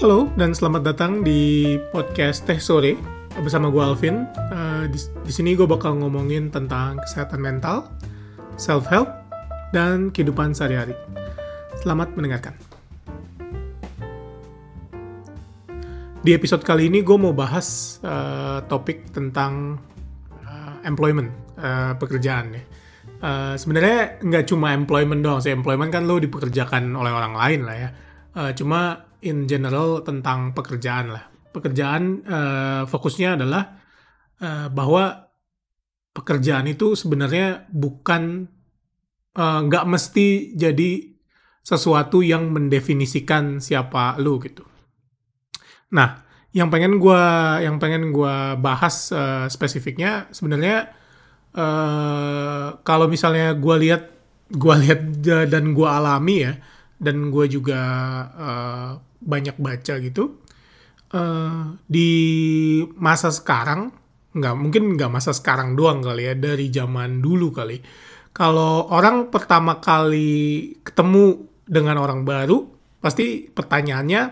Halo dan selamat datang di podcast Teh Sore bersama gue Alvin. Uh, di, di sini gue bakal ngomongin tentang kesehatan mental, self help, dan kehidupan sehari-hari. Selamat mendengarkan. Di episode kali ini gue mau bahas uh, topik tentang uh, employment, uh, pekerjaan ya. Uh, Sebenarnya nggak cuma employment doang sih, employment kan lo dipekerjakan oleh orang lain lah ya. Uh, cuma in general tentang pekerjaan lah. Pekerjaan uh, fokusnya adalah uh, bahwa pekerjaan itu sebenarnya bukan nggak uh, mesti jadi sesuatu yang mendefinisikan siapa lu gitu. Nah, yang pengen gue yang pengen gua bahas uh, spesifiknya sebenarnya uh, kalau misalnya gue lihat gue lihat dan gue alami ya dan gue juga uh, banyak baca gitu uh, di masa sekarang nggak mungkin nggak masa sekarang doang kali ya dari zaman dulu kali. Kalau orang pertama kali ketemu dengan orang baru pasti pertanyaannya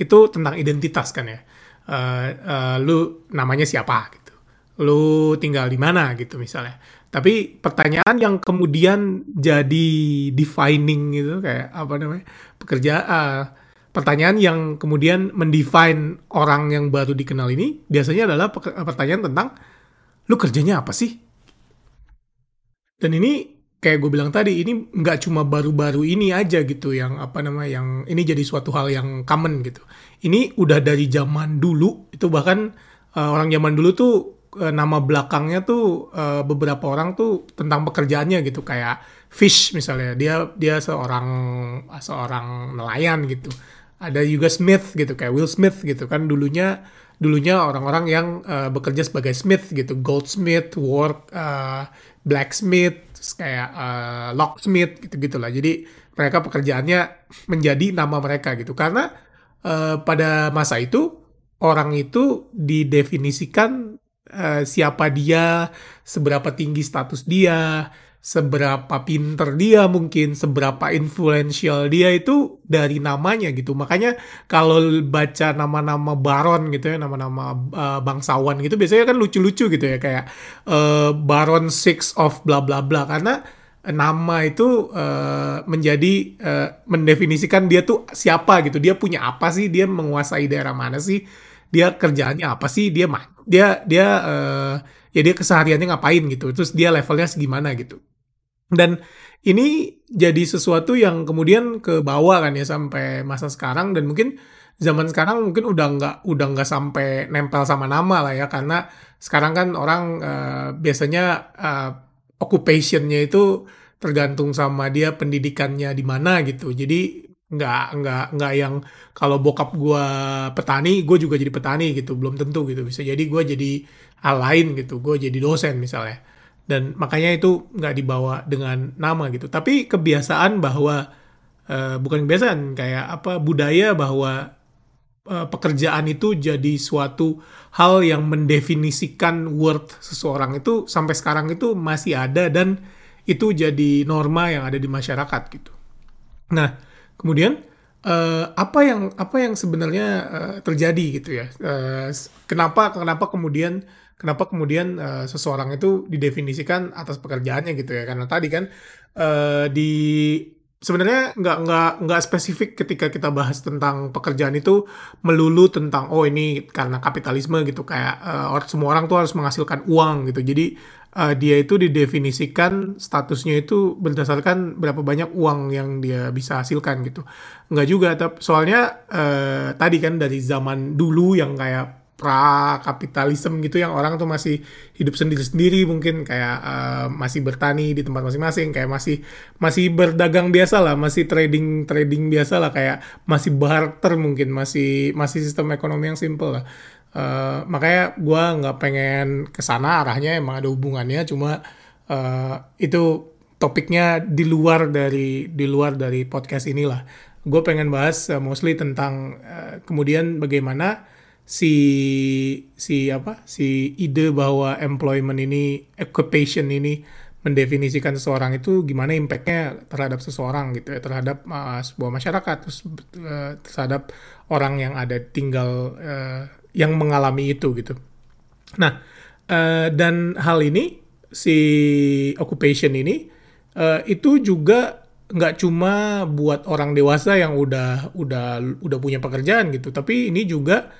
itu tentang identitas kan ya. Uh, uh, lu namanya siapa gitu? Lu tinggal di mana gitu misalnya. Tapi pertanyaan yang kemudian jadi defining gitu kayak apa namanya? Pekerja uh, pertanyaan yang kemudian mendefine orang yang baru dikenal ini biasanya adalah pertanyaan tentang lu kerjanya apa sih? Dan ini kayak gue bilang tadi ini nggak cuma baru-baru ini aja gitu yang apa namanya yang ini jadi suatu hal yang common gitu. Ini udah dari zaman dulu itu bahkan uh, orang zaman dulu tuh uh, nama belakangnya tuh uh, beberapa orang tuh tentang pekerjaannya gitu kayak Fish misalnya dia dia seorang seorang nelayan gitu ada juga Smith gitu kayak Will Smith gitu kan. Dulunya dulunya orang-orang yang uh, bekerja sebagai Smith gitu. Goldsmith work uh, blacksmith kayak uh, locksmith gitu gitulah jadi mereka pekerjaannya menjadi nama mereka gitu. Karena uh, pada masa itu orang itu didefinisikan uh, siapa dia seberapa tinggi status dia seberapa pinter dia mungkin, seberapa influential dia itu dari namanya gitu. Makanya kalau baca nama-nama baron gitu ya, nama-nama uh, bangsawan gitu biasanya kan lucu-lucu gitu ya kayak uh, Baron Six of bla bla bla karena nama itu uh, menjadi uh, mendefinisikan dia tuh siapa gitu. Dia punya apa sih? Dia menguasai daerah mana sih? Dia kerjaannya apa sih? Dia dia dia uh, ya dia kesehariannya ngapain gitu. Terus dia levelnya segimana gitu. Dan ini jadi sesuatu yang kemudian ke bawah kan ya sampai masa sekarang. Dan mungkin zaman sekarang mungkin udah nggak udah nggak sampai nempel sama nama lah ya. Karena sekarang kan orang uh, biasanya uh, occupationnya itu tergantung sama dia pendidikannya di mana gitu. Jadi nggak nggak nggak yang kalau bokap gue petani gue juga jadi petani gitu. Belum tentu gitu. Bisa jadi gue jadi hal lain gitu. Gue jadi dosen misalnya dan makanya itu nggak dibawa dengan nama gitu. Tapi kebiasaan bahwa uh, bukan kebiasaan kayak apa budaya bahwa uh, pekerjaan itu jadi suatu hal yang mendefinisikan worth seseorang itu sampai sekarang itu masih ada dan itu jadi norma yang ada di masyarakat gitu. Nah kemudian uh, apa yang apa yang sebenarnya uh, terjadi gitu ya? Uh, kenapa kenapa kemudian kenapa kemudian uh, seseorang itu didefinisikan atas pekerjaannya gitu ya? Karena tadi kan uh, di sebenarnya nggak nggak nggak spesifik ketika kita bahas tentang pekerjaan itu melulu tentang oh ini karena kapitalisme gitu kayak uh, semua orang tuh harus menghasilkan uang gitu. Jadi uh, dia itu didefinisikan statusnya itu berdasarkan berapa banyak uang yang dia bisa hasilkan gitu. Nggak juga tapi soalnya uh, tadi kan dari zaman dulu yang kayak pra kapitalisme gitu yang orang tuh masih hidup sendiri-sendiri mungkin kayak uh, masih bertani di tempat masing-masing kayak masih masih berdagang biasa lah masih trading trading biasa lah kayak masih barter mungkin masih masih sistem ekonomi yang simple lah. Uh, makanya gue nggak pengen ke sana arahnya emang ada hubungannya cuma uh, itu topiknya di luar dari di luar dari podcast inilah. Gue pengen bahas uh, mostly tentang uh, kemudian bagaimana si si apa si ide bahwa employment ini occupation ini mendefinisikan seseorang itu gimana impactnya terhadap seseorang gitu ya terhadap uh, sebuah masyarakat terus uh, terhadap orang yang ada tinggal uh, yang mengalami itu gitu. Nah uh, dan hal ini si occupation ini uh, itu juga nggak cuma buat orang dewasa yang udah udah udah punya pekerjaan gitu, tapi ini juga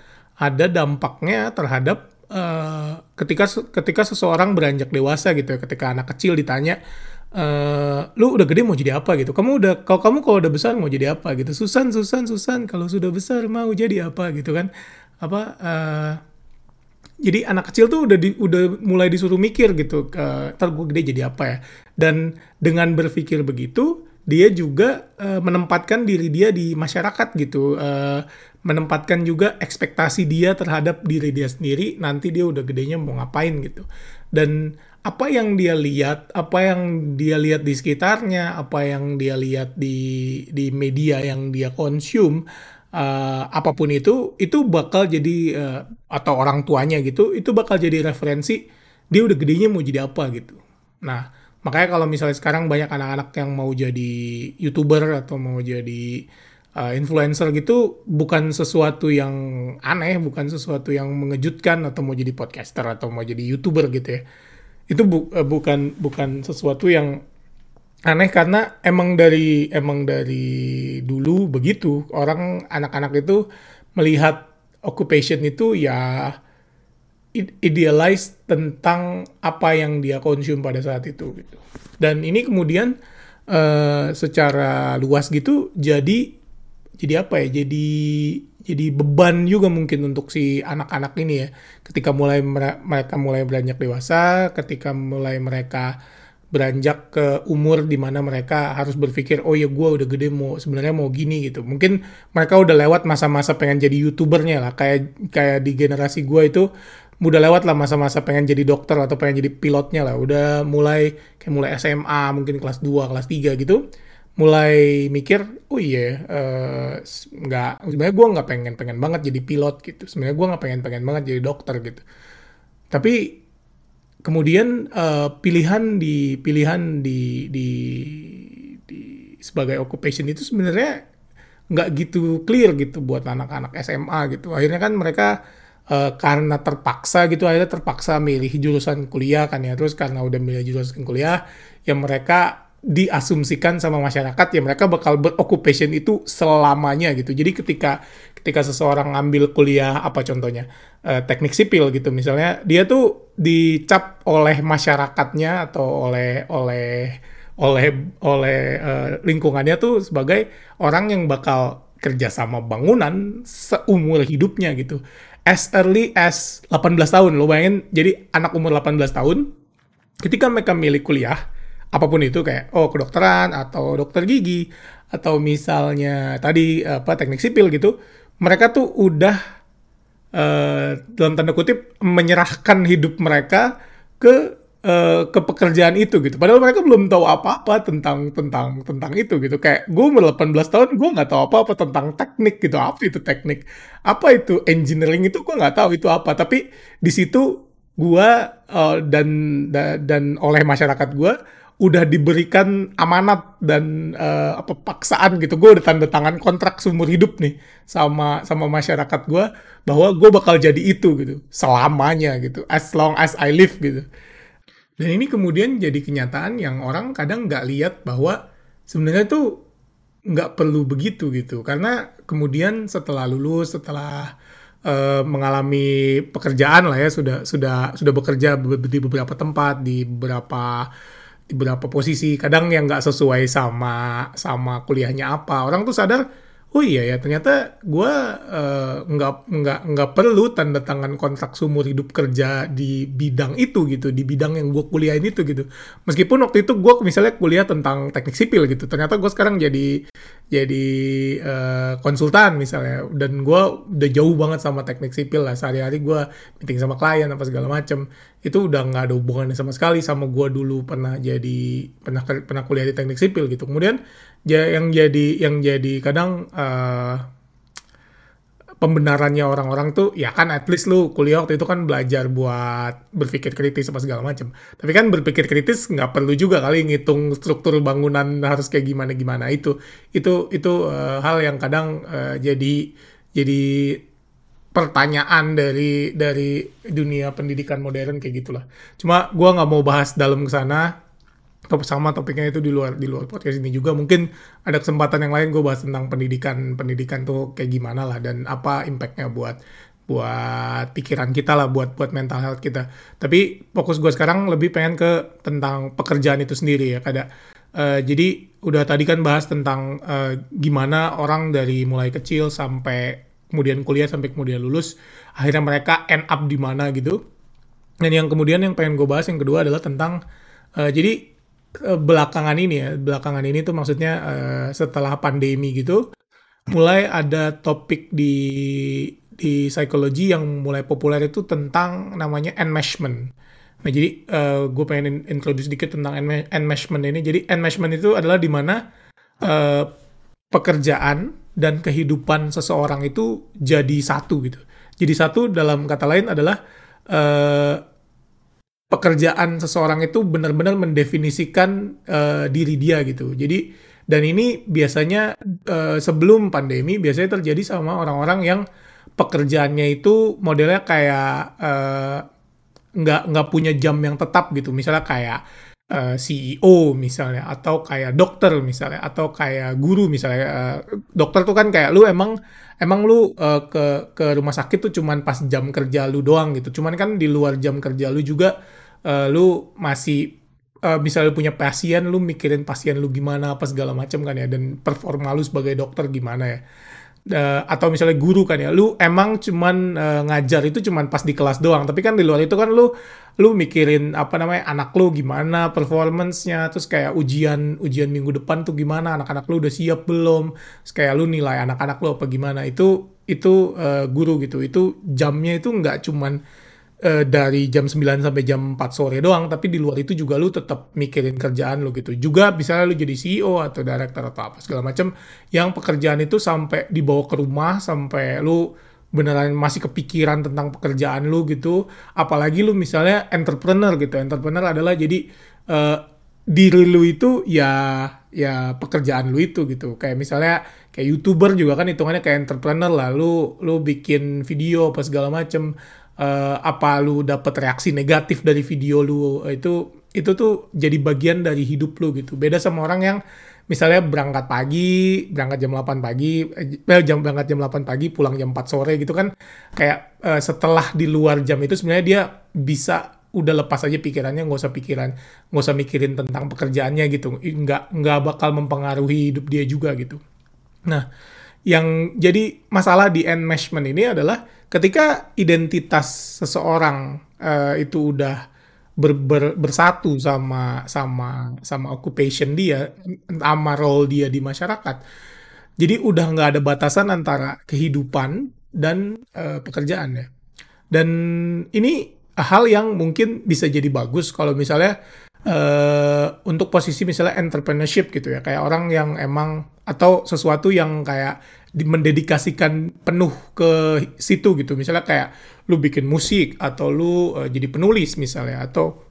ada dampaknya terhadap uh, ketika ketika seseorang beranjak dewasa gitu ya, ketika anak kecil ditanya Uh, lu udah gede mau jadi apa? gitu. Kamu udah kalau kamu kalau udah besar mau jadi apa? gitu. Susan Susan Susan kalau sudah besar mau jadi apa? gitu kan. Apa uh, jadi anak kecil tuh udah di, udah mulai disuruh mikir gitu uh, ntar gue gede jadi apa ya? Dan dengan berpikir begitu dia juga uh, menempatkan diri dia di masyarakat gitu. Uh, menempatkan juga ekspektasi dia terhadap diri dia sendiri nanti dia udah gedenya mau ngapain gitu. Dan apa yang dia lihat apa yang dia lihat di sekitarnya apa yang dia lihat di di media yang dia konsum uh, apa pun itu itu bakal jadi uh, atau orang tuanya gitu itu bakal jadi referensi dia udah gedenya mau jadi apa gitu. Nah makanya kalau misalnya sekarang banyak anak-anak yang mau jadi youtuber atau mau jadi uh, influencer gitu bukan sesuatu yang aneh, bukan sesuatu yang mengejutkan atau mau jadi podcaster atau mau jadi youtuber gitu ya. Itu bu uh, bukan bukan sesuatu yang aneh karena emang dari emang dari dulu begitu orang anak-anak itu melihat occupation itu ya idealize tentang apa yang dia konsum pada saat itu gitu. Dan ini kemudian uh, secara luas gitu jadi jadi apa ya jadi jadi beban juga mungkin untuk si anak-anak ini ya. Ketika mulai mereka mulai beranjak dewasa ketika mulai mereka beranjak ke umur di mana mereka harus berpikir oh ya gue udah gede mau sebenarnya mau gini gitu. Mungkin mereka udah lewat masa-masa pengen jadi youtubernya lah. Kayak kayak di generasi gue itu udah lewat lah masa-masa pengen jadi dokter atau pengen jadi pilotnya lah. Udah mulai kayak mulai SMA mungkin kelas 2 kelas 3 gitu mulai mikir oh iya uh, nggak sebenarnya gue nggak pengen pengen banget jadi pilot gitu. Sebenarnya gue nggak pengen pengen banget jadi dokter gitu. Tapi kemudian uh, pilihan di pilihan di, di di sebagai occupation itu sebenarnya nggak gitu clear gitu buat anak-anak SMA gitu. Akhirnya kan mereka uh, karena terpaksa gitu akhirnya terpaksa milih jurusan kuliah kan ya. Terus karena udah milih jurusan kuliah ya mereka diasumsikan sama masyarakat ya mereka bakal beroccupation itu selamanya gitu. Jadi ketika ketika seseorang ngambil kuliah apa contohnya uh, teknik sipil gitu misalnya dia tuh dicap oleh masyarakatnya atau oleh oleh oleh oleh uh, lingkungannya tuh sebagai orang yang bakal kerja sama bangunan seumur hidupnya gitu. As early as 18 tahun lo bayangin jadi anak umur 18 tahun ketika mereka milih kuliah apa pun itu kayak oh kedokteran atau dokter gigi atau misalnya tadi apa teknik sipil gitu mereka tuh udah uh, dalam tanda kutip menyerahkan hidup mereka ke uh, ke pekerjaan itu gitu. Padahal mereka belum tahu apa-apa tentang tentang tentang itu gitu. Kayak gue umur 18 tahun gue nggak tahu apa-apa tentang teknik gitu. Apa itu teknik? Apa itu engineering itu gue nggak tahu itu apa. Tapi di situ gue uh, dan, dan dan oleh masyarakat gue udah diberikan amanat dan uh, apa paksaan gitu. Gue udah tanda tangan kontrak seumur hidup nih sama sama masyarakat gue bahwa gue bakal jadi itu gitu selamanya gitu as long as I live gitu. Dan ini kemudian jadi kenyataan yang orang kadang nggak lihat bahwa sebenarnya tuh nggak perlu begitu gitu. Karena kemudian setelah lulus setelah uh, mengalami pekerjaan lah ya sudah sudah sudah bekerja di beberapa tempat di beberapa beberapa posisi kadang yang nggak sesuai sama sama kuliahnya apa. Orang tuh sadar oh iya ya ternyata gue uh, nggak nggak nggak perlu tanda tangan kontrak sumur hidup kerja di bidang itu gitu di bidang yang gue kuliahin itu gitu. Meskipun waktu itu gue misalnya kuliah tentang teknik sipil gitu ternyata gue sekarang jadi jadi uh, konsultan misalnya. Dan gue udah jauh banget sama teknik sipil lah. Sehari-hari gue meeting sama klien apa segala macem. Itu udah nggak ada hubungannya sama sekali sama gue dulu pernah jadi pernah pernah kuliah di teknik sipil gitu. Kemudian yang jadi yang jadi kadang uh, pembenarannya orang-orang tuh ya kan at least lu kuliah waktu itu kan belajar buat berpikir kritis apa segala macam. Tapi kan berpikir kritis nggak perlu juga kali ngitung struktur bangunan harus kayak gimana gimana itu itu itu uh, hal yang kadang uh, jadi jadi pertanyaan dari dari dunia pendidikan modern kayak gitulah. Cuma gue nggak mau bahas dalam ke sana top sama topiknya itu di luar di luar podcast ini juga. Mungkin ada kesempatan yang lain gue bahas tentang pendidikan pendidikan tuh kayak gimana lah dan apa impactnya buat buat pikiran kita lah buat buat mental health kita. Tapi fokus gue sekarang lebih pengen ke tentang pekerjaan itu sendiri ya kada uh, jadi udah tadi kan bahas tentang uh, gimana orang dari mulai kecil sampai kemudian kuliah sampai kemudian lulus akhirnya mereka end up di mana gitu. Dan yang kemudian yang pengen gue bahas yang kedua adalah tentang uh, jadi Eh, belakangan ini ya, belakangan ini tuh maksudnya uh, setelah pandemi gitu, mulai ada topik di di psikologi yang mulai populer itu tentang namanya enmeshment. Nah jadi uh, eh, gue pengen introduce sedikit tentang enmeshment ini. Jadi enmeshment itu adalah di mana uh, pekerjaan dan kehidupan seseorang itu jadi satu gitu. Jadi satu dalam kata lain adalah uh, pekerjaan seseorang itu benar-benar mendefinisikan uh, diri dia gitu. Jadi dan ini biasanya uh, sebelum pandemi biasanya terjadi sama orang-orang yang pekerjaannya itu modelnya kayak uh, nggak nggak punya jam yang tetap gitu. Misalnya kayak uh, CEO misalnya atau kayak dokter misalnya atau kayak guru misalnya. Uh, dokter tuh kan kayak lu emang emang lu uh, ke ke rumah sakit tuh cuman pas jam kerja lu doang gitu. Cuman kan di luar jam kerja lu juga uh, lu masih uh, misalnya punya pasien lu mikirin pasien lu gimana apa segala macam kan ya dan performa lu sebagai dokter gimana ya. Uh, atau misalnya guru kan ya lu emang cuman uh, ngajar itu cuman pas di kelas doang tapi kan di luar itu kan lu lu mikirin apa namanya anak lu gimana performancenya terus kayak ujian ujian minggu depan tuh gimana anak-anak lu udah siap belum terus kayak lu nilai anak-anak lu apa gimana itu itu uh, guru gitu. Itu jamnya itu nggak cuman uh, dari jam 9 sampai jam 4 sore doang, tapi di luar itu juga lu tetap mikirin kerjaan lu gitu. Juga misalnya lu jadi CEO atau director atau apa segala macam yang pekerjaan itu sampai dibawa ke rumah sampai lu beneran masih kepikiran tentang pekerjaan lu gitu. Apalagi lu misalnya entrepreneur gitu. Entrepreneur adalah jadi uh, diri lu itu ya ya pekerjaan lu itu gitu. Kayak misalnya kayak YouTuber juga kan hitungannya kayak entrepreneur lah. Lu lu bikin video apa segala macem uh, apa lu dapat reaksi negatif dari video lu? Itu itu tuh jadi bagian dari hidup lu gitu. Beda sama orang yang misalnya berangkat pagi, berangkat jam 8 pagi, eh, jam berangkat jam 8 pagi, pulang jam 4 sore gitu kan. Kayak uh, setelah di luar jam itu sebenarnya dia bisa udah lepas aja pikirannya nggak usah pikiran nggak usah mikirin tentang pekerjaannya gitu. Nggak nggak bakal mempengaruhi hidup dia juga gitu. Nah yang jadi masalah di enmeshment ini adalah ketika identitas seseorang uh, itu udah ber, ber, bersatu sama sama sama occupation dia, sama role dia di masyarakat. Jadi udah nggak ada batasan antara kehidupan dan uh, pekerjaan ya. Dan ini hal yang mungkin bisa jadi bagus kalau misalnya uh, untuk posisi misalnya entrepreneurship gitu ya, kayak orang yang emang atau sesuatu yang kayak mendedikasikan penuh ke situ gitu. Misalnya kayak lu bikin musik atau lu uh, jadi penulis misalnya atau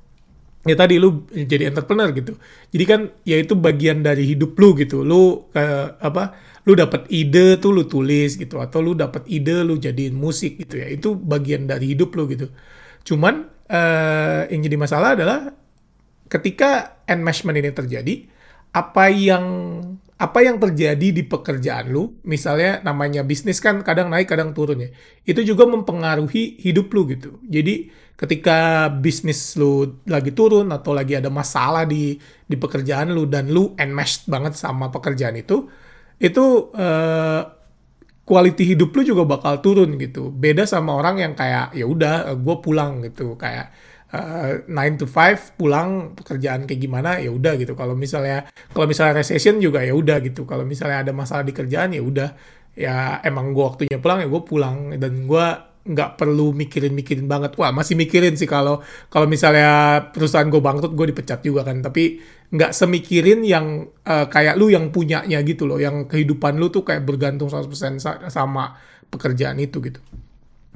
ya tadi lu jadi entrepreneur gitu. Jadi kan ya itu bagian dari hidup lu gitu. Lu uh, apa lu dapat ide tuh lu tulis gitu atau lu dapat ide lu jadiin musik gitu ya. Itu bagian dari hidup lu gitu. Cuman uh, yang jadi masalah adalah ketika enmeshment ini terjadi apa yang apa yang terjadi di pekerjaan lu, misalnya namanya bisnis kan kadang naik kadang turun ya, itu juga mempengaruhi hidup lu gitu. Jadi ketika bisnis lu lagi turun atau lagi ada masalah di di pekerjaan lu dan lu enmeshed banget sama pekerjaan itu, itu uh, quality hidup lu juga bakal turun gitu. Beda sama orang yang kayak ya udah gue pulang gitu kayak uh, to five pulang pekerjaan kayak gimana ya udah gitu. Kalau misalnya kalau misalnya recession juga ya udah gitu. Kalau misalnya ada masalah di kerjaan ya udah. Ya emang gue waktunya pulang ya gue pulang. Dan gue nggak perlu mikirin-mikirin banget. Wah masih mikirin sih kalau kalau misalnya perusahaan gue bangkrut gue dipecat juga kan. Tapi nggak semikirin yang uh, kayak lu yang punyanya gitu loh. Yang kehidupan lu tuh kayak bergantung 100% sama pekerjaan itu gitu.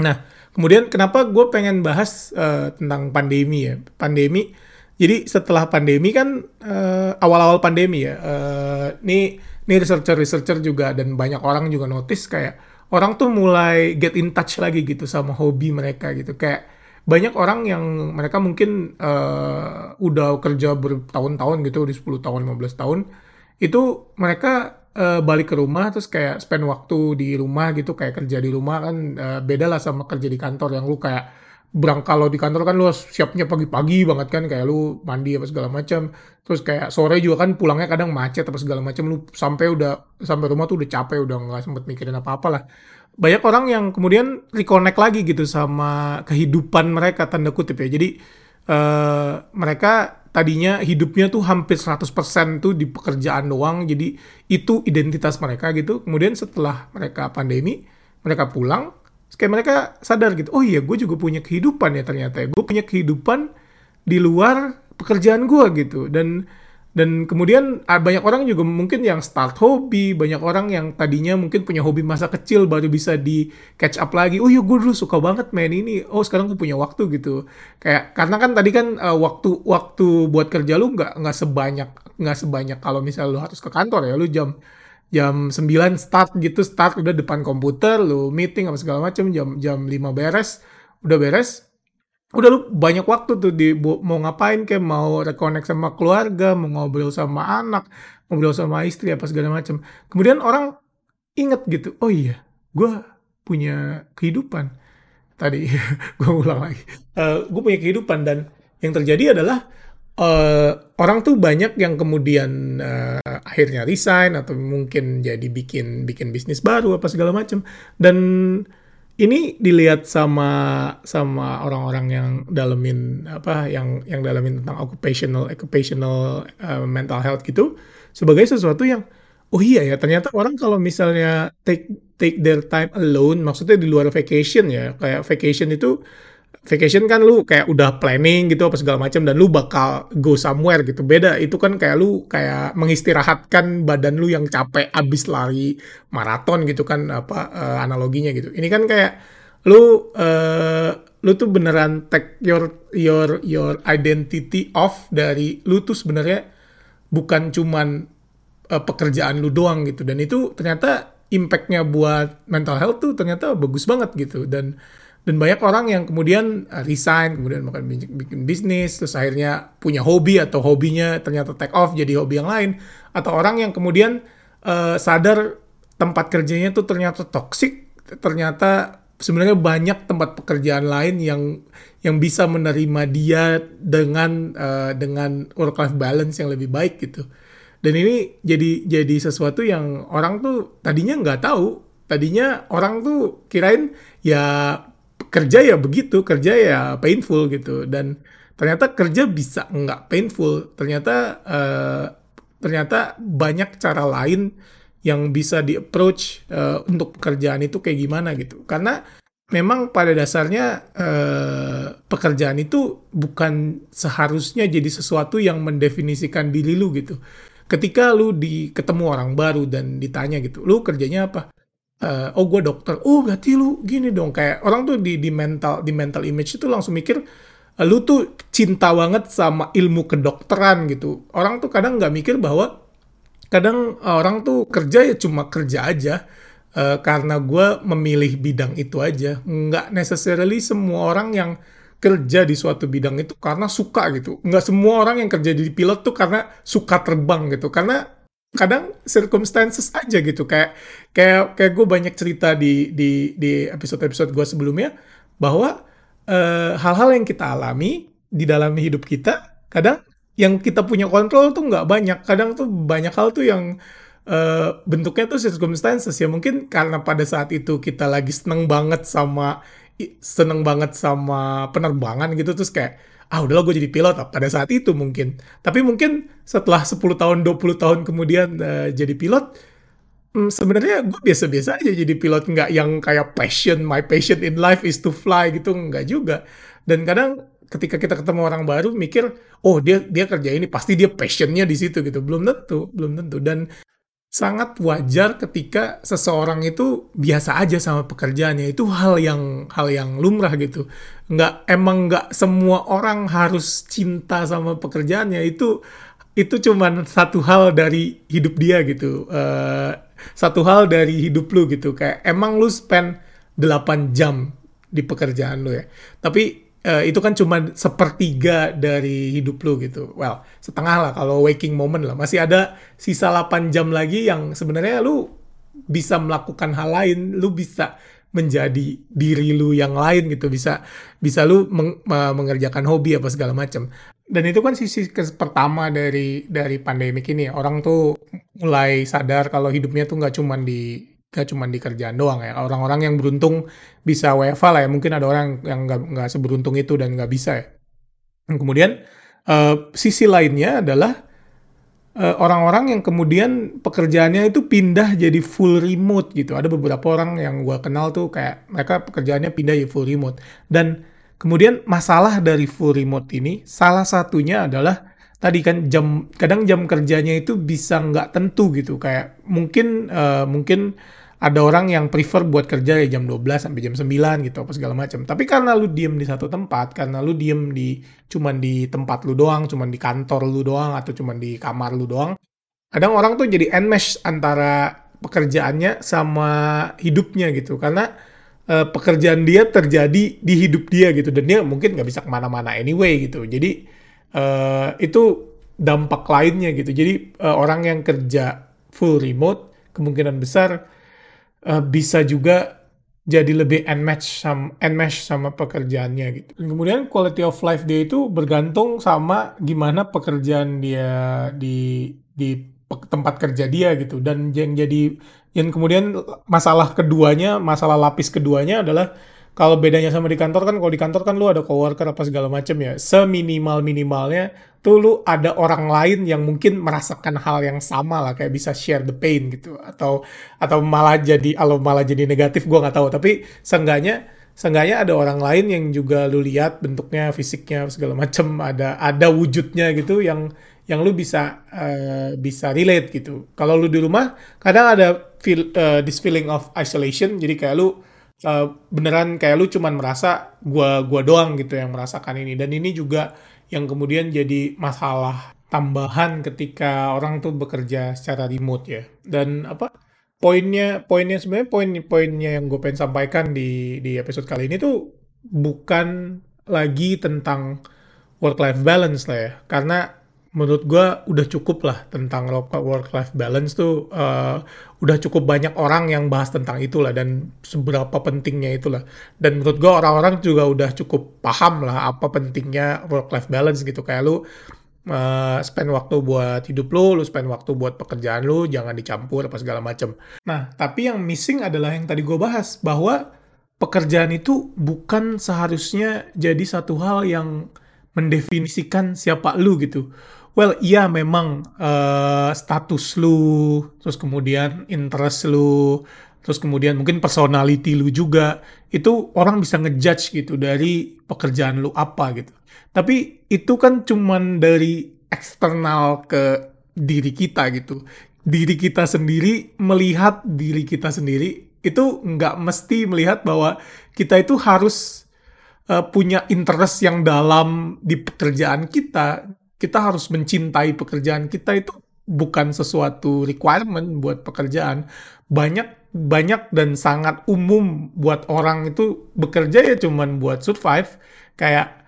Nah, kemudian kenapa gue pengen bahas uh, tentang pandemi ya? Pandemi, jadi setelah pandemi kan uh, awal-awal pandemi ya, uh, ini ini researcher-researcher juga dan banyak orang juga notice kayak orang tuh mulai get in touch lagi gitu sama hobi mereka gitu kayak banyak orang yang mereka mungkin uh, udah kerja bertahun-tahun gitu di 10 tahun 15 tahun itu mereka uh, balik ke rumah terus kayak spend waktu di rumah gitu kayak kerja di rumah kan uh, beda lah sama kerja di kantor yang lu kayak berangkat kalau di kantor kan lu siapnya pagi-pagi banget kan kayak lu mandi apa segala macam terus kayak sore juga kan pulangnya kadang macet apa segala macam lu sampai udah sampai rumah tuh udah capek udah nggak sempet mikirin apa-apa lah. Banyak orang yang kemudian reconnect lagi gitu sama kehidupan mereka tanda kutip ya. Jadi uh, mereka tadinya hidupnya tuh hampir 100% tuh di pekerjaan doang jadi itu identitas mereka gitu. Kemudian setelah mereka pandemi mereka pulang kayak mereka sadar gitu oh iya gue juga punya kehidupan ya ternyata ya. Gue punya kehidupan di luar pekerjaan gue gitu. Dan dan kemudian ah, banyak orang juga mungkin yang start hobi, banyak orang yang tadinya mungkin punya hobi masa kecil baru bisa di catch up lagi. Oh iya gue dulu suka banget main ini. Oh sekarang gue punya waktu gitu. Kayak karena kan tadi kan uh, waktu waktu buat kerja lu nggak nggak sebanyak nggak sebanyak kalau misal lu harus ke kantor ya lu jam jam 9 start gitu start udah depan komputer lu meeting apa segala macam jam jam 5 beres udah beres udah lu banyak waktu tuh di mau ngapain kayak mau reconnect sama keluarga mau ngobrol sama anak ngobrol sama istri apa segala macam kemudian orang inget gitu oh iya gue punya kehidupan. Tadi gue ulang lagi. Uh, eh, gue punya kehidupan dan yang terjadi adalah uh, orang tuh banyak yang kemudian uh, akhirnya resign atau mungkin jadi bikin bikin bisnis baru apa segala macam dan ini dilihat sama sama orang-orang yang dalemin apa yang yang dalemin tentang occupational occupational uh, mental health gitu sebagai sesuatu yang oh iya ya ternyata orang kalau misalnya take take their time alone maksudnya di luar vacation ya kayak vacation itu vacation kan lu kayak udah planning gitu apa segala macam dan lu bakal go somewhere gitu. Beda itu kan kayak lu kayak mengistirahatkan badan lu yang capek abis lari maraton gitu kan apa uh, analoginya gitu. Ini kan kayak lu uh, lu tuh beneran take your your your identity off dari lu tuh sebenarnya bukan cuman uh, pekerjaan lu doang gitu. Dan itu ternyata impactnya buat mental health tuh ternyata bagus banget gitu. Dan dan banyak orang yang kemudian uh, resign, kemudian makan bikin bisnis, terus akhirnya punya hobi atau hobinya ternyata take off jadi hobi yang lain. Atau orang yang kemudian uh, sadar tempat kerjanya tuh ternyata toxic, ternyata sebenarnya banyak tempat pekerjaan lain yang yang bisa menerima dia dengan uh, dengan work life balance yang lebih baik gitu. Dan ini jadi jadi sesuatu yang orang tuh tadinya nggak tahu. Tadinya orang tuh kirain ya kerja ya begitu kerja ya painful gitu. Dan ternyata kerja bisa nggak painful. Ternyata uh, ternyata banyak cara lain yang bisa di approach uh, untuk pekerjaan itu kayak gimana gitu. Karena memang pada dasarnya uh, pekerjaan itu bukan seharusnya jadi sesuatu yang mendefinisikan diri lu gitu. Ketika lu di ketemu orang baru dan ditanya gitu lu kerjanya apa uh, oh gue dokter. Oh berarti lu gini dong. Kayak orang tuh di di mental di mental image itu langsung mikir uh, lu tuh cinta banget sama ilmu kedokteran gitu. Orang tuh kadang nggak mikir bahwa kadang orang tuh kerja ya cuma kerja aja. Uh, karena gue memilih bidang itu aja. Nggak necessarily semua orang yang kerja di suatu bidang itu karena suka gitu. Nggak semua orang yang kerja di pilot tuh karena suka terbang gitu. Karena kadang circumstances aja gitu. Kayak kayak kayak gue banyak cerita di di di episode episode gue sebelumnya bahwa eh, hal-hal yang kita alami di dalam hidup kita kadang yang kita punya kontrol tuh nggak banyak. Kadang tuh banyak hal tuh yang uh, bentuknya tuh circumstances. Ya mungkin karena pada saat itu kita lagi seneng banget sama seneng banget sama penerbangan gitu terus kayak ah udahlah gue jadi pilot pada saat itu mungkin. Tapi mungkin setelah 10 tahun, 20 tahun kemudian uh, jadi pilot, hmm, sebenarnya gue biasa-biasa aja jadi pilot. Nggak yang kayak passion, my passion in life is to fly gitu, nggak juga. Dan kadang ketika kita ketemu orang baru mikir, oh dia dia kerja ini, pasti dia passionnya di situ gitu. Belum tentu, belum tentu. Dan sangat wajar ketika seseorang itu biasa aja sama pekerjaannya. Itu hal yang hal yang lumrah gitu. Nggak emang nggak semua orang harus cinta sama pekerjaannya. Itu itu cuman satu hal dari hidup dia gitu. Uh, satu hal dari hidup lu gitu. Kayak emang lu spend 8 jam di pekerjaan lu ya. Tapi uh, itu kan cuma sepertiga dari hidup lu gitu. Well, setengah lah kalau waking moment lah. Masih ada sisa 8 jam lagi yang sebenarnya lu bisa melakukan hal lain, lu bisa menjadi diri lu yang lain gitu, bisa bisa lu meng, mengerjakan hobi apa segala macam. Dan itu kan sisi pertama dari dari pandemik ini. Orang tuh mulai sadar kalau hidupnya tuh nggak cuma di gak cuma di kerjaan doang ya. Orang-orang yang beruntung bisa WFA lah ya. Mungkin ada orang yang nggak seberuntung itu dan nggak bisa ya. Dan kemudian uh, sisi lainnya adalah uh, orang-orang yang kemudian pekerjaannya itu pindah jadi full remote gitu. Ada beberapa orang yang gue kenal tuh kayak mereka pekerjaannya pindah jadi full remote. Dan kemudian masalah dari full remote ini salah satunya adalah tadi kan jam kadang jam kerjanya itu bisa nggak tentu gitu kayak mungkin uh, mungkin ada orang yang prefer buat kerja ya jam 12 sampai jam 9 gitu apa segala macam. Tapi karena lu diem di satu tempat, karena lu diem di cuman di tempat lu doang, cuman di kantor lu doang atau cuman di kamar lu doang, kadang orang tuh jadi enmesh antara pekerjaannya sama hidupnya gitu. Karena uh, pekerjaan dia terjadi di hidup dia gitu dan dia mungkin nggak bisa ke mana-mana anyway gitu. Jadi uh, itu dampak lainnya gitu. Jadi uh, orang yang kerja full remote kemungkinan besar uh, bisa juga jadi lebih enmatch sama enmesh sama pekerjaannya gitu. Dan kemudian quality of life dia itu bergantung sama gimana pekerjaan dia di di tempat kerja dia gitu. Dan yang jadi yang kemudian masalah keduanya, masalah lapis keduanya adalah kalau bedanya sama di kantor kan kalau di kantor kan lu ada coworker apa segala macam ya. Seminimal minimalnya tuh lu ada orang lain yang mungkin merasakan hal yang sama lah kayak bisa share the pain gitu. Atau atau malah jadi kalau malah jadi negatif gue nggak tahu. Tapi seenggaknya seenggaknya ada orang lain yang juga lu lihat bentuknya fisiknya segala macam ada ada wujudnya gitu yang yang lu bisa uh, bisa relate gitu. Kalau lu di rumah kadang ada feel uh, this feeling of isolation. Jadi kayak lu uh, beneran kayak lu cuman merasa gua gua doang gitu yang merasakan ini. Dan ini juga yang kemudian jadi masalah tambahan ketika orang tuh bekerja secara remote ya. Dan apa poinnya poinnya sebenarnya poin poinnya yang gue pengen sampaikan di di episode kali ini tuh bukan lagi tentang work life balance lah ya. Karena menurut gue udah cukup lah tentang work life balance tuh uh, udah cukup banyak orang yang bahas tentang itulah dan seberapa pentingnya itulah dan menurut gue orang-orang juga udah cukup paham lah apa pentingnya work life balance gitu. Kayak lu uh, spend waktu buat hidup lu, lu spend waktu buat pekerjaan lu, jangan dicampur apa segala macem. Nah, tapi yang missing adalah yang tadi gue bahas bahwa pekerjaan itu bukan seharusnya jadi satu hal yang mendefinisikan siapa lu gitu Well, iya memang uh, status lu, terus kemudian interest lu, terus kemudian mungkin personality lu juga, itu orang bisa ngejudge gitu dari pekerjaan lu apa gitu. Tapi itu kan cuman dari eksternal ke diri kita gitu. Diri kita sendiri melihat diri kita sendiri itu nggak mesti melihat bahwa kita itu harus uh, punya interest yang dalam di pekerjaan kita kita harus mencintai pekerjaan kita itu bukan sesuatu requirement buat pekerjaan. Banyak banyak dan sangat umum buat orang itu bekerja ya cuman buat survive. Kayak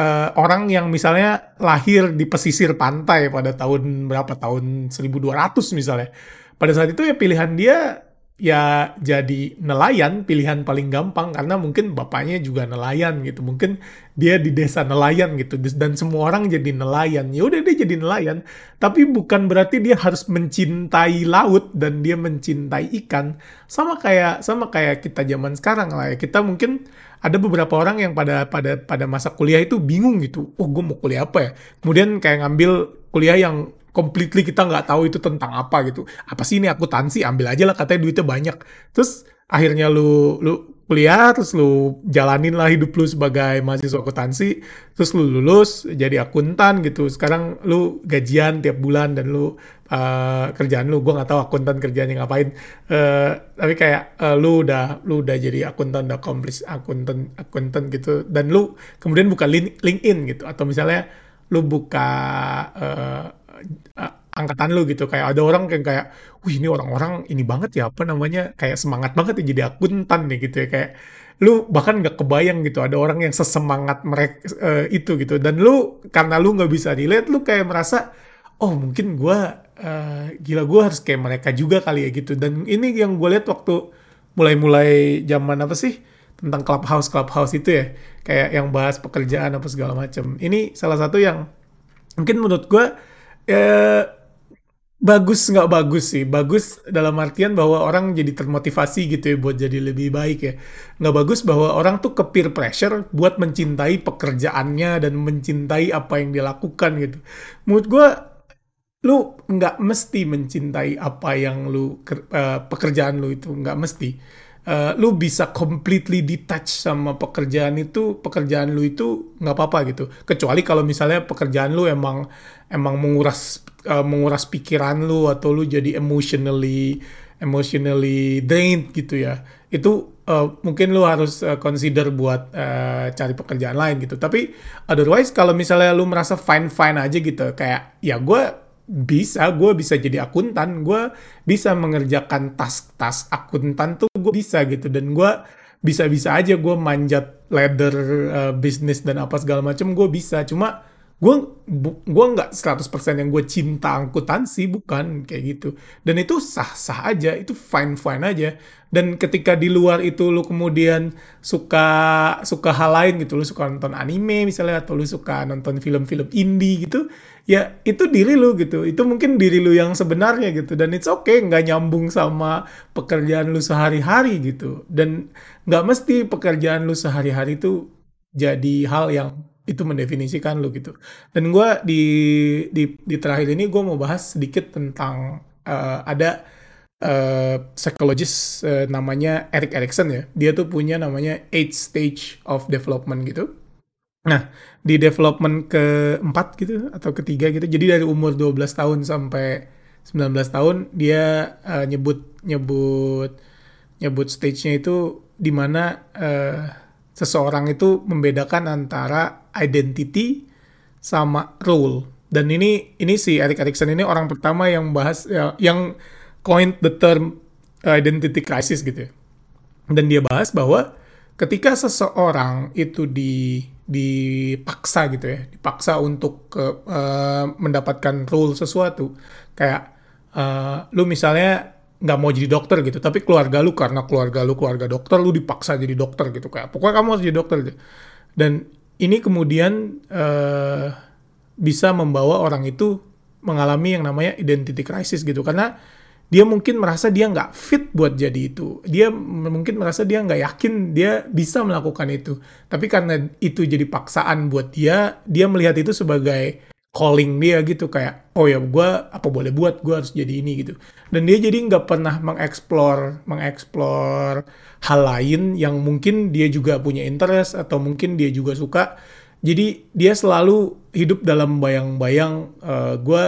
uh, orang yang misalnya lahir di pesisir pantai pada tahun berapa tahun 1200 misalnya. Pada saat itu ya pilihan dia ya jadi nelayan pilihan paling gampang karena mungkin bapaknya juga nelayan gitu. Mungkin dia di desa nelayan gitu. Dan semua orang jadi nelayan. Ya udah dia jadi nelayan. Tapi bukan berarti dia harus mencintai laut dan dia mencintai ikan. Sama kayak sama kayak kita zaman sekarang lah ya. Kita mungkin ada beberapa orang yang pada pada pada masa kuliah itu bingung gitu. Oh gue mau kuliah apa ya? Kemudian kayak ngambil kuliah yang completely kita nggak tahu itu tentang apa gitu. Apa sih ini akuntansi? Ambil aja lah katanya duitnya banyak. Terus akhirnya lu lu kuliah terus lu jalanin lah hidup lu sebagai mahasiswa akuntansi terus lu lulus jadi akuntan gitu sekarang lu gajian tiap bulan dan lu uh, kerjaan lu gue nggak tahu akuntan kerjanya ngapain uh, tapi kayak uh, lu udah lu udah jadi akuntan udah komplis akuntan akuntan gitu dan lu kemudian buka link, LinkedIn gitu atau misalnya lu buka uh, angkatan lu gitu. Kayak ada orang yang kayak wih ini orang-orang ini banget ya apa namanya kayak semangat banget ya jadi akuntan nih gitu ya kayak lu bahkan nggak kebayang gitu ada orang yang sesemangat mereka uh, itu gitu. Dan lu karena lu nggak bisa relate lu kayak merasa oh mungkin gue uh, gila gue harus kayak mereka juga kali ya gitu. Dan ini yang gue lihat waktu mulai-mulai zaman apa sih tentang clubhouse clubhouse itu ya kayak yang bahas pekerjaan apa segala macam ini salah satu yang mungkin menurut gue eh, bagus nggak bagus sih. Bagus dalam artian bahwa orang jadi termotivasi gitu ya buat jadi lebih baik ya. Nggak bagus bahwa orang tuh ke peer pressure buat mencintai pekerjaannya dan mencintai apa yang dia lakukan gitu. Menurut gue lu nggak mesti mencintai apa yang lu uh, pekerjaan lu itu nggak mesti uh, lu bisa completely detach sama pekerjaan itu pekerjaan lu itu nggak apa-apa gitu. Kecuali kalau misalnya pekerjaan lu emang emang menguras uh, menguras pikiran lu atau lu jadi emotionally emotionally drained gitu ya. Itu uh, mungkin lu harus uh, consider buat uh, cari pekerjaan lain gitu. Tapi otherwise kalau misalnya lu merasa fine fine aja gitu kayak ya gue bisa gue bisa jadi akuntan gue bisa mengerjakan tas-tas akuntan tuh gue bisa gitu. Dan gue bisa-bisa aja gue manjat ladder uh, bisnis dan apa segala macam gue bisa. Cuma gue gue nggak 100% yang gue cinta akuntansi bukan kayak gitu. Dan itu sah sah aja itu fine fine aja. Dan ketika di luar itu lu kemudian suka suka hal lain gitu lu suka nonton anime misalnya atau lu suka nonton film-film indie gitu ya itu diri lu gitu. Itu mungkin diri lu yang sebenarnya gitu. Dan it's okay nggak nyambung sama pekerjaan lu sehari-hari gitu. Dan nggak mesti pekerjaan lu sehari-hari itu jadi hal yang itu mendefinisikan lu gitu. Dan gue di, di di terakhir ini gue mau bahas sedikit tentang uh, ada uh, psikologis uh, namanya Eric Erikson ya. Dia tuh punya namanya eight stage of development gitu. Nah, di development keempat gitu atau ketiga gitu. Jadi dari umur 12 tahun sampai 19 tahun dia uh, nyebut nyebut nyebut stage-nya itu di mana uh, seseorang itu membedakan antara identity sama role. Dan ini ini si Eric Erikson ini orang pertama yang bahas ya, yang coin the term uh, identity crisis gitu ya. Dan dia bahas bahwa ketika seseorang itu di dipaksa gitu ya, dipaksa untuk uh, mendapatkan role sesuatu, kayak uh, lu misalnya nggak mau jadi dokter gitu. Tapi keluarga lu karena keluarga lu keluarga dokter lu dipaksa jadi dokter gitu kayak pokoknya kamu harus jadi dokter gitu dan ini kemudian uh, bisa membawa orang itu mengalami yang namanya identity crisis gitu. Karena dia mungkin merasa dia nggak fit buat jadi itu. Dia mungkin merasa dia nggak yakin dia bisa melakukan itu. Tapi karena itu jadi paksaan buat dia dia melihat itu sebagai calling dia gitu kayak oh ya gue apa boleh buat? Gue harus jadi ini gitu. Dan dia jadi nggak pernah mengeksplor mengeksplor hal lain yang mungkin dia juga punya interest atau mungkin dia juga suka. Jadi dia selalu hidup dalam bayang-bayang uh, gue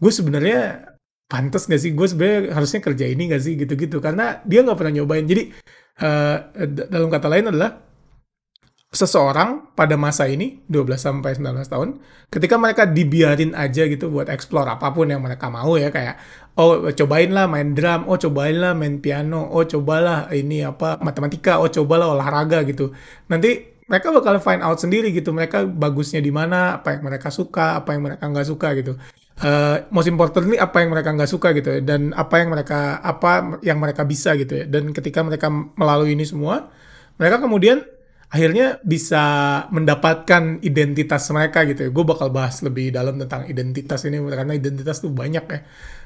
gue sebenarnya pantas gak sih? Gue sebenarnya harusnya kerja ini gak sih? Gitu-gitu. Karena dia nggak pernah nyobain. Jadi uh, dalam kata lain adalah seseorang pada masa ini 12 sampai 19 tahun ketika mereka dibiarin aja gitu buat explore apa pun yang mereka mau ya kayak oh cobain lah main drum oh cobain lah main piano oh cobalah ini apa matematika oh cobalah olahraga gitu. Nanti mereka bakal find out sendiri gitu mereka bagusnya di mana apa yang mereka suka apa yang mereka nggak suka gitu. Uh, most importantly apa yang mereka nggak suka gitu ya dan apa yang mereka apa yang mereka bisa gitu ya. Dan ketika mereka melalui ini semua mereka kemudian akhirnya bisa mendapatkan identitas mereka gitu ya. Gue bakal bahas lebih dalam tentang identitas ini karena identitas tuh banyak ya.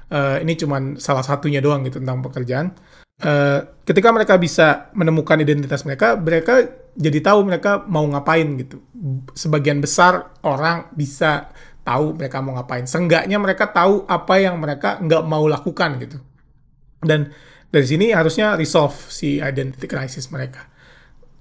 Uh, ini cuman salah satunya doang gitu tentang pekerjaan. Uh, ketika mereka bisa menemukan identitas mereka, mereka jadi tahu mereka mau ngapain gitu. Sebagian besar orang bisa tahu mereka mau ngapain. Seenggaknya mereka tahu apa yang mereka nggak mau lakukan gitu. Dan dari sini harusnya resolve si identity crisis mereka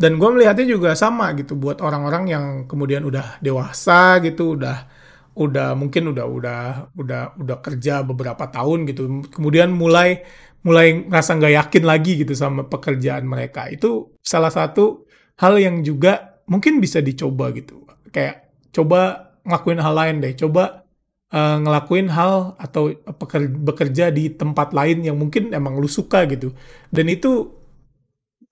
dan gue melihatnya juga sama gitu buat orang-orang yang kemudian udah dewasa gitu udah udah mungkin udah udah udah udah kerja beberapa tahun gitu kemudian mulai mulai ngerasa nggak yakin lagi gitu sama pekerjaan mereka. Itu salah satu hal yang juga mungkin bisa dicoba gitu. Kayak coba ngelakuin hal lain deh coba uh, ngelakuin hal atau bekerja di tempat lain yang mungkin emang lu suka gitu. Dan itu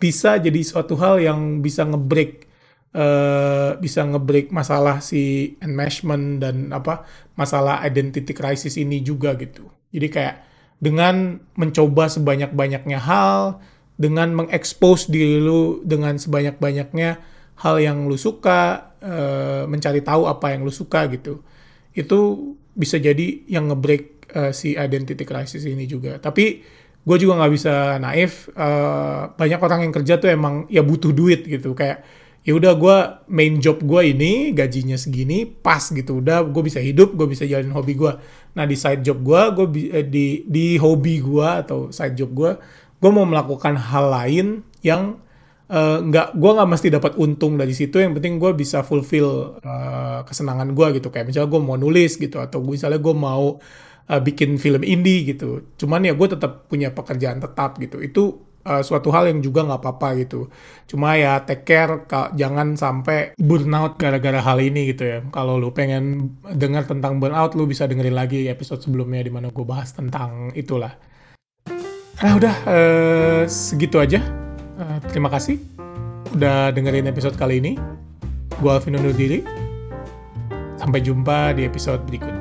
bisa jadi suatu hal yang bisa ngebreak uh, bisa ngebreak masalah si enmeshment dan apa masalah identity crisis ini juga gitu. Jadi kayak dengan mencoba sebanyak-banyaknya hal, dengan mengekspos diri lu dengan sebanyak-banyaknya hal yang lu suka, uh, mencari tahu apa yang lu suka gitu. Itu bisa jadi yang ngebreak uh, si identity crisis ini juga. Tapi gue juga nggak bisa naif uh, banyak orang yang kerja tuh emang ya butuh duit gitu. Kayak ya udah gue main job gue ini gajinya segini pas gitu. Udah gue bisa hidup gue bisa jalanin hobi gue nah di side job gue gue eh, di di hobi gue atau side job gue gue mau melakukan hal lain yang uh, nggak gue nggak mesti dapat untung dari situ. Yang penting gue bisa fulfill uh, kesenangan gue gitu. Kayak misalnya gue mau nulis gitu atau misalnya gue mau uh, bikin film indie gitu. Cuman ya gue tetap punya pekerjaan tetap gitu. Itu uh, suatu hal yang juga nggak apa-apa gitu. Cuma ya take care, jangan sampai burnout gara-gara hal ini gitu ya. Kalau lu pengen dengar tentang burnout, lu bisa dengerin lagi episode sebelumnya di mana gue bahas tentang itulah. Nah udah uh, segitu aja. Uh, terima kasih udah dengerin episode kali ini. Gue Alvin undur diri. Sampai jumpa di episode berikutnya.